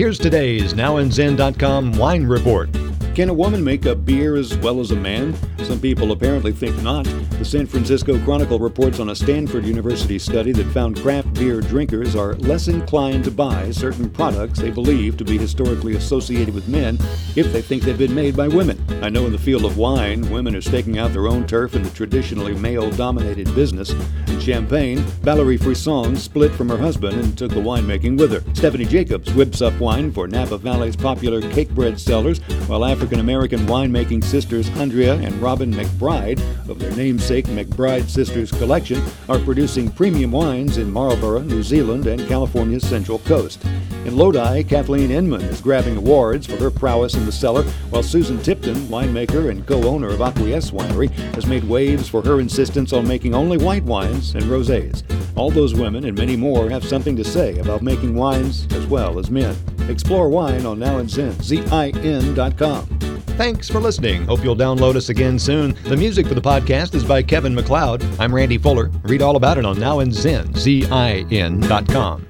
Here's today's NowAndZin.com wine report. Can a woman make a beer as well as a man? Some people apparently think not. The San Francisco Chronicle reports on a Stanford University study that found craft beer drinkers are less inclined to buy certain products they believe to be historically associated with men if they think they've been made by women. I know in the field of wine, women are staking out their own turf in the traditionally male dominated business. In Champagne, Valerie Frison split from her husband and took the winemaking with her. Stephanie Jacobs whips up wine for Napa Valley's popular Cakebread Cellars, while African American winemaking sisters Andrea and Robin McBride of their namesake McBride Sisters collection are producing premium wines in Marlborough, New Zealand, and California's Central Coast. In Lodi, Kathleen Inman is grabbing awards for her prowess in the cellar, while Susan Tipton, winemaker and co-owner of Acquiesce Winery, has made waves for her insistence on making only white wines and rosés. All those women and many more have something to say about making wines as well as men. Explore wine on Now and Zin, Z-I-N.com. Thanks for listening. Hope you'll download us again soon. The music for the podcast is by Kevin MacLeod. I'm Randy Fuller. Read all about it on Now and Zin, Z-I-N.com.